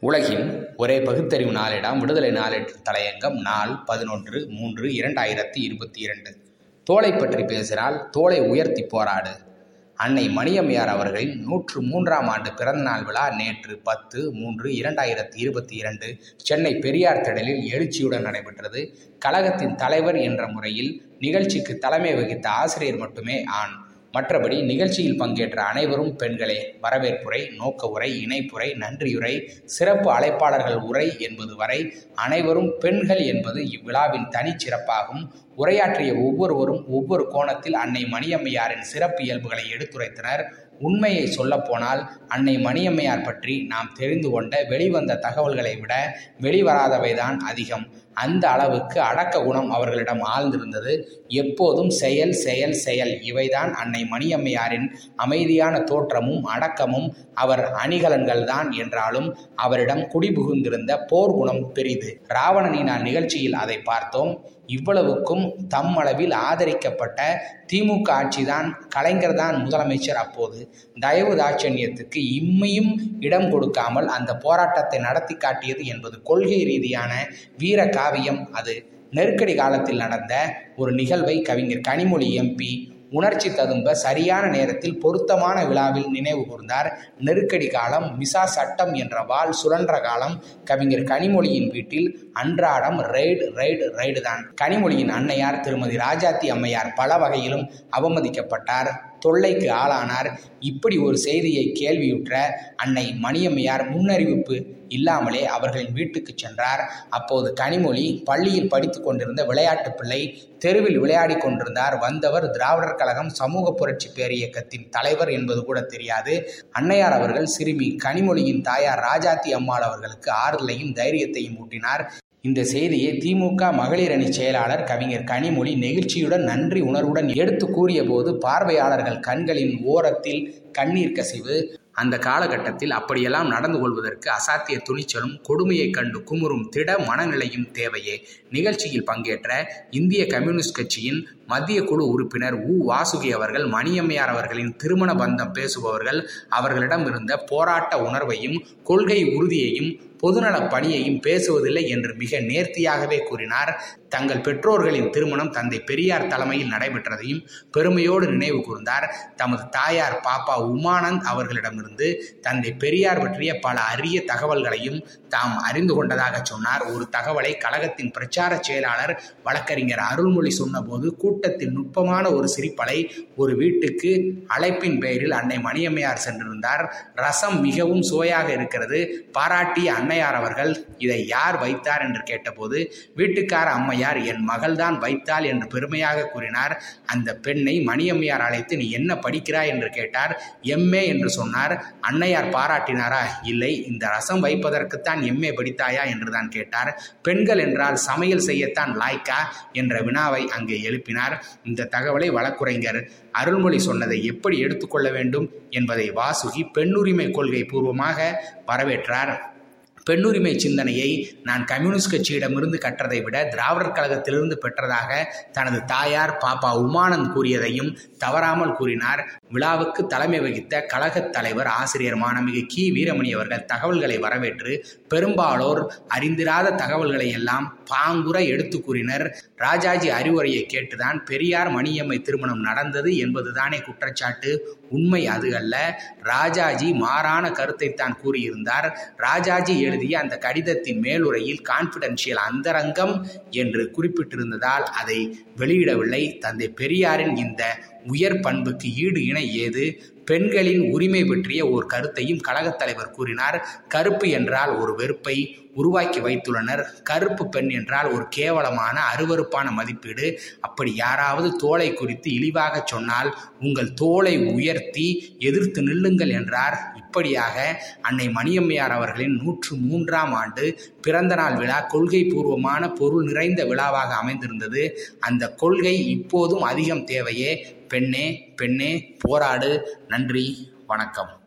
உலகின் ஒரே பகுத்தறிவு நாளிடம் விடுதலை நாளேட்டு தலையங்கம் நாள் பதினொன்று மூன்று இரண்டாயிரத்தி இருபத்தி இரண்டு. தோலை பற்றி பேசினால் தோலை உயர்த்தி போராடு. அன்னை மணியம்மையார் அவர்களின் நூற்று மூன்றாம் ஆண்டு பிறந்தநாள் விழா நேற்று பத்து மூன்று இரண்டாயிரத்தி இருபத்தி இரண்டு சென்னை பெரியார் திடலில் எழுச்சியுடன் நடைபெற்றது. கழகத்தின் தலைவர் என்ற முறையில் நிகழ்ச்சிக்கு தலைமை வகித்த ஆசிரியர் மட்டுமே ஆண். மற்றபடி நிகழ்ச்சியில் பங்கேற்ற அனைவரும் பெண்களே வரவேற்புரை நோக்க உரை இணைப்புரை நன்றியுரை சிறப்பு அழைப்பாளர்கள் உரை என்பது வரை அனைவரும் பெண்கள் என்பது இவ்விழாவின் தனிச்சிறப்பாகும் உரையாற்றிய ஒவ்வொருவரும் ஒவ்வொரு கோணத்தில் அன்னை மணியம்மையாரின் சிறப்பு இயல்புகளை எடுத்துரைத்தனர். உண்மையை சொல்லப்போனால் அன்னை மணியம்மையார் பற்றி நாம் தெரிந்து கொண்ட வெளிவந்த தகவல்களை விட வெளிவராதவைதான் அதிகம். அந்த அளவுக்கு அடக்க குணம் அவர்களிடம் ஆழ்ந்திருந்தது. எப்போதும் செயல் செயல் செயல் இவைதான் அன்னை மணியம்மையாரின் அமைதியான தோற்றமும் அடக்கமும். அவர் அணிகலன்கள்தான் என்றாலும் அவரிடம் குடிபுகுந்திருந்த போர் குணம் பெரிது. ராவணனினால் நிகழ்ச்சியில் அதை பார்த்தோம். இவ்வளவுக்கும் தம்மளவில் ஆதரிக்கப்பட்ட திமுக ஆட்சிதான் கலைஞர் தான் முதலமைச்சர் அப்போது. தயவு தாட்சண்யத்துக்கு இம்மையும் இடம் கொடுக்காமல் அந்த போராட்டத்தை நடத்தி காட்டியது என்பது கொள்கை ரீதியான வீர காவியம். அது நெருக்கடி காலத்தில் நடந்த ஒரு நிகழ்வை கவிஞர் கனிமொழி எம்பி உணர்ச்சி ததும்ப சரியான நேரத்தில் பொருத்தமான விழாவில் நினைவு கூர்ந்தார். நெருக்கடி காலம் மிசா சட்டம் என்ற வாள் சுழன்ற காலம் கவிஞர் கனிமொழியின் வீட்டில் அன்றாடம் ரைடு ரைடு ரைடு தான் கனிமொழியின் அன்னையார் திருமதி ராஜாத்தி அம்மையார் பல வகையிலும் அவமதிக்கப்பட்டார். தொல்லைக்கு ஆளானார். இப்படி ஒரு செய்தியை கேள்வியுற்ற அன்னை மணியம்மையார் முன்னறிவிப்பு இல்லாமலே அவர்களின் வீட்டுக்கு சென்றார். அப்போது கனிமொழி பள்ளியில் படித்து கொண்டிருந்த விளையாட்டு பிள்ளை தெருவில் விளையாடி கொண்டிருந்தார். வந்தவர் திராவிடர் கழகம் சமூக புரட்சி பேரியக்கத்தின் தலைவர் என்பது கூட தெரியாது. அன்னையார் அவர்கள் சிறுமி கனிமொழியின் தாயார் ராஜாத்தி அம்மாள் அவர்களுக்கு ஆறுதலையும் தைரியத்தையும் ஊட்டினார். இந்த செய்தியை திமுக மகளிர் அணி செயலாளர் கவிஞர் கனிமொழி நெகிழ்ச்சியுடன் நன்றி உணர்வுடன் எடுத்து கூறிய போது பார்வையாளர்கள் கண்களின் ஓரத்தில் கண்ணீர் கசிவு. அந்த காலகட்டத்தில் அப்படியெல்லாம் நடந்து கொள்வதற்கு அசாத்திய துணிச்சலும் கொடுமையை கண்டு குமுறும் திட மனநிலையும் தேவையே. நிகழ்ச்சியில் பங்கேற்ற இந்திய கம்யூனிஸ்ட் கட்சியின் மத்திய குழு உறுப்பினர் உ. வாசுகி அவர்கள் மணியம்மையார் அவர்களின் திருமண பந்தம் பேசுபவர்கள் அவர்களிடம் இருந்த போராட்ட உணர்வையும் கொள்கை உறுதியையும் பொதுநலப் பணியையும் பேசுவதில்லை என்று மிக நேர்த்தியாகவே கூறினார். தங்கள் பெற்றோர்களின் திருமணம் தந்தை பெரியார் தலைமையில் நடைபெற்றதையும் பெருமையோடு நினைவு கூர்ந்தார். தமது தாயார் பாப்பா உமானந்த் அவர்களிடமிருந்து தந்தை பெரியார் பற்றிய பல அரிய தகவல்களையும் தாம் அறிந்து கொண்டதாக சொன்னார். ஒரு தகவலை கழகத்தின் பிரச்சார செயலாளர் வழக்கறிஞர் அருள்மொழி சொன்னபோது கூட்டத்தின் நுட்பமான ஒரு சிரிப்பலை ஒரு வீட்டுக்கு அழைப்பின் பெயரில் அன்னை மணியம்மையார் சென்றிருந்தார். ரசம் மிகவும் சுவையாக இருக்கிறது. பாராட்டிய அன்னையார் அவர்கள் இதை யார் வைத்தார் என்று கேட்டபோது வீட்டுக்கார அம்மையார் என் மகள்தான் வைத்தாள் என்று பெருமையாக கூறினார். அந்த பெண்ணை மணியம்மையார் அழைத்து நீ என்ன படிக்கிறாய்? என்று கேட்டார். எம்ஏ என்று சொன்னார். அன்னையார் பாராட்டினாரா? இல்லை இந்த ரசம் வைப்பதற்குத்தான் எம்ஏ படித்தாயா? என்று தான் கேட்டார். பெண்கள் என்றால் சமையல் செய்யத்தான் லாய்க்கா? என்ற வினாவை அங்கே எழுப்பினார். இந்த தகவலை வழக்குரைஞர் அருள்மொழி சொன்னதை எப்படி எடுத்துக்கொள்ள வேண்டும் என்பதை வாசுகி பெண்ணுரிமை கொள்கை பூர்வமாக வரவேற்றார். பெண்ணுரிமை சிந்தனையை நான் கம்யூனிஸ்ட் கட்சியிடமிருந்து கற்றதை விட திராவிடர் கழகத்திலிருந்து பெற்றதாக தனது தாயார் பாப்பா உமானந்த் கூறியதையும் தவறாமல் கூறினார். விழாவுக்கு தலைமை வகித்த கழகத் தலைவர் ஆசிரியர் மாணமிகு கி. வீரமணி அவர்கள் தகவல்களை வரவேற்று பெரும்பாலோர் அறிந்திராத தகவல்களை எல்லாம் பாங்குற எடுத்து கூறினர். ராஜாஜி அறிவுரையை கேட்டுதான் பெரியார் மணியம்மை திருமணம் நடந்தது என்பதுதானே குற்றச்சாட்டு? உண்மை அது அல்ல. ராஜாஜி மாறான கருத்தை தான் கூறியிருந்தார். ராஜாஜி எழுதிய அந்த கடிதத்தின் மேலுரையில் கான்பிடென்ஷியல் அந்தரங்கம் என்று குறிப்பிட்டிருந்ததால் அதை வெளியிடவில்லை. தந்தை பெரியாரின் இந்த உயர் பண்புக்கு ஈடு இணை ஏது? பெண்களின் உரிமை பற்றிய ஒரு கருத்தையும் கழகத் தலைவர் கூறினார். கருப்பு என்றால் ஒரு வெறுப்பை உருவாக்கி வைத்துள்ளனர். கருப்பு பெண் என்றால் ஒரு கேவலமான அருவறுப்பான மதிப்பீடு. அப்படி யாராவது தோலை குறித்து இழிவாக சொன்னால் உங்கள் தோலை உயர்த்தி எதிர்த்து நில்லுங்கள் என்றார். இப்படியாக அன்னை மணியம்மையார் அவர்களின் நூற்று மூன்றாம் ஆண்டு பிறந்த நாள் விழா கொள்கை பூர்வமான பொருள் நிறைந்த விழாவாக அமைந்திருந்தது. அந்த கொள்கை இப்போதும் அதிகம் தேவையே. பெண்ணே பெண்ணே போராடு. நன்றி வணக்கம்.